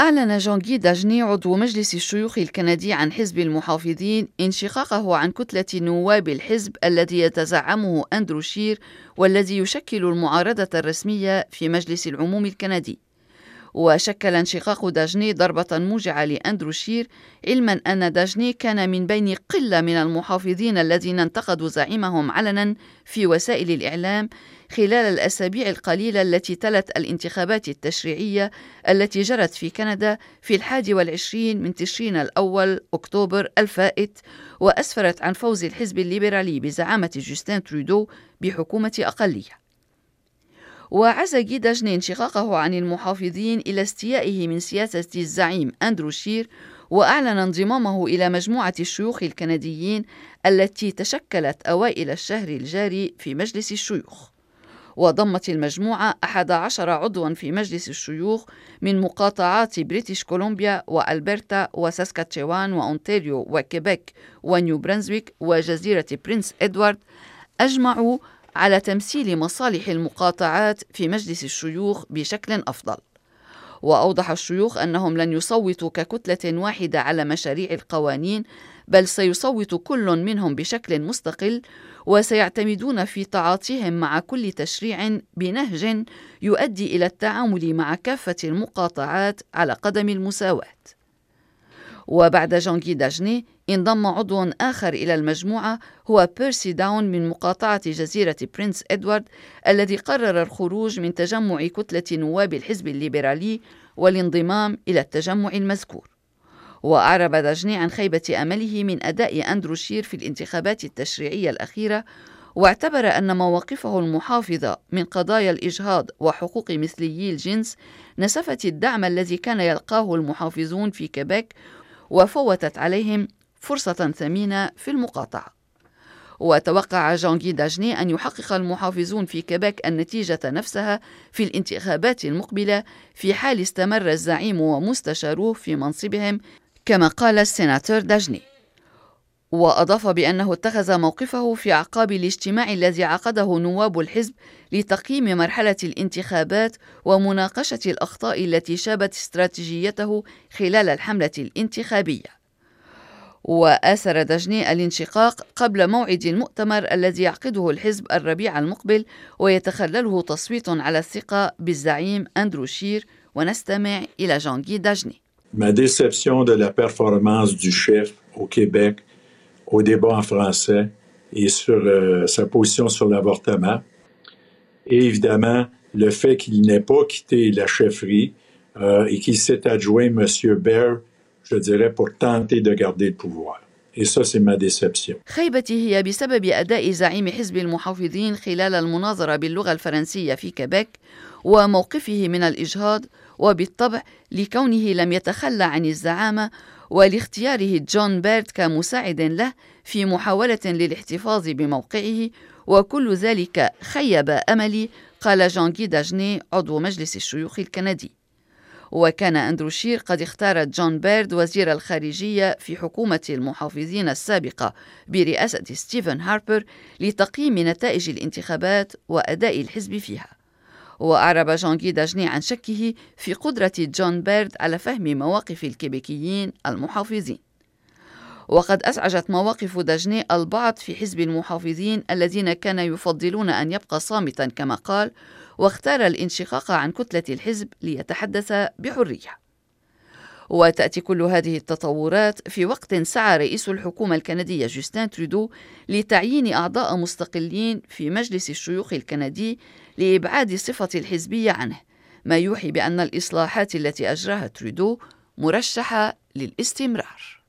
أعلن جونغي داجني عضو مجلس الشيوخ الكندي عن حزب المحافظين انشقاقه عن كتلة نواب الحزب الذي يتزعمه أندرو شير والذي يشكل المعارضة الرسمية في مجلس العموم الكندي. وشكل انشقاق داجني ضربة موجعة لأندرو شير علما أن داجني كان من بين قلة من المحافظين الذين انتقدوا زعيمهم علنا في وسائل الإعلام خلال الأسابيع القليلة التي تلت الانتخابات التشريعية التي جرت في كندا في الحادي والعشرين من تشرين الأول أكتوبر الفائت وأسفرت عن فوز الحزب الليبرالي بزعامة جوستين ترودو بحكومة أقلية. وعزا جي داجني انشقاقه عن المحافظين إلى استيائه من سياسة الزعيم أندرو شير وأعلن انضمامه إلى مجموعة الشيوخ الكنديين التي تشكلت أوائل الشهر الجاري في مجلس الشيوخ. وضمت المجموعة أحد عشر عضوا في مجلس الشيوخ من مقاطعات بريتش كولومبيا وألبرتا وساسكاتشوان وأونتاريو وكيبيك ونيو برنزويك وجزيرة برنس إدوارد أجمعوا على تمثيل مصالح المقاطعات في مجلس الشيوخ بشكل أفضل. وأوضح الشيوخ أنهم لن يصوتوا ككتلة واحدة على مشاريع القوانين بل سيصوت كل منهم بشكل مستقل وسيعتمدون في تعاطيهم مع كل تشريع بنهج يؤدي إلى التعامل مع كافة المقاطعات على قدم المساواة. وبعد جونغي داجني انضم عضو آخر إلى المجموعة هو بيرسي داون من مقاطعة جزيرة برنس إدوارد الذي قرر الخروج من تجمع كتلة نواب الحزب الليبرالي والانضمام إلى التجمع المذكور. وأعرب داجني عن خيبة أمله من أداء أندرو شير في الانتخابات التشريعية الأخيرة واعتبر أن مواقفه المحافظة من قضايا الإجهاض وحقوق مثليي الجنس نسفت الدعم الذي كان يلقاه المحافظون في كيبيك وفوتت عليهم فرصة ثمينة في المقاطعة. وتوقع جانجي داجني أن يحقق المحافظون في كيبيك النتيجة نفسها في الانتخابات المقبلة في حال استمر الزعيم ومستشاروه في منصبهم كما قال السيناتور داجني. وأضاف بأنه اتخذ موقفه في أعقاب الاجتماع الذي عقده نواب الحزب لتقييم مرحلة الانتخابات ومناقشة الأخطاء التي شابت استراتيجيته خلال الحملة الانتخابية. وآثر دجني الانشقاق قبل موعد المؤتمر الذي يعقده الحزب الربيع المقبل ويتخلله تصويت على الثقة بالزعيم أندرو شير ونستمع إلى جانجي دجني. Ma déception de la performance du chef au Québec au débat en français et sur euh, sa position sur l'avortement. Et évidemment, le fait qu'il n'ait pas quitté la chefferie euh, et qu'il s'est adjoint M. Baird, je dirais, pour tenter de garder le pouvoir. Et ça, c'est ma déception. خيبتي هي بسبب أداء زعيم حزب المحافظين خلال المناظرة باللغة الفرنسية في كيبيك وموقفه من الإجهاض وبالطبع لكونه لم يتخلى عن الزعامة ولاختياره جون بيرد كمساعد له في محاولة للاحتفاظ بموقعه وكل ذلك خيب أملي قال جانجي داجني عضو مجلس الشيوخ الكندي. وكان أندرو شير قد اختار جون بيرد وزير الخارجية في حكومة المحافظين السابقة برئاسة ستيفن هاربر لتقييم نتائج الانتخابات وأداء الحزب فيها. وأعرب جانجي داجني عن شكه في قدرة جون بيرد على فهم مواقف الكيبيكيين المحافظين. وقد أزعجت مواقف داجني البعض في حزب المحافظين الذين كان يفضلون أن يبقى صامتا كما قال واختار الانشقاق عن كتلة الحزب ليتحدث بحرية. وتأتي كل هذه التطورات في وقت سعى رئيس الحكومة الكندية جوستين ترودو لتعيين أعضاء مستقلين في مجلس الشيوخ الكندي لإبعاد صفة الحزبية عنه ما يوحي بأن الإصلاحات التي أجراها ترودو مرشحة للاستمرار.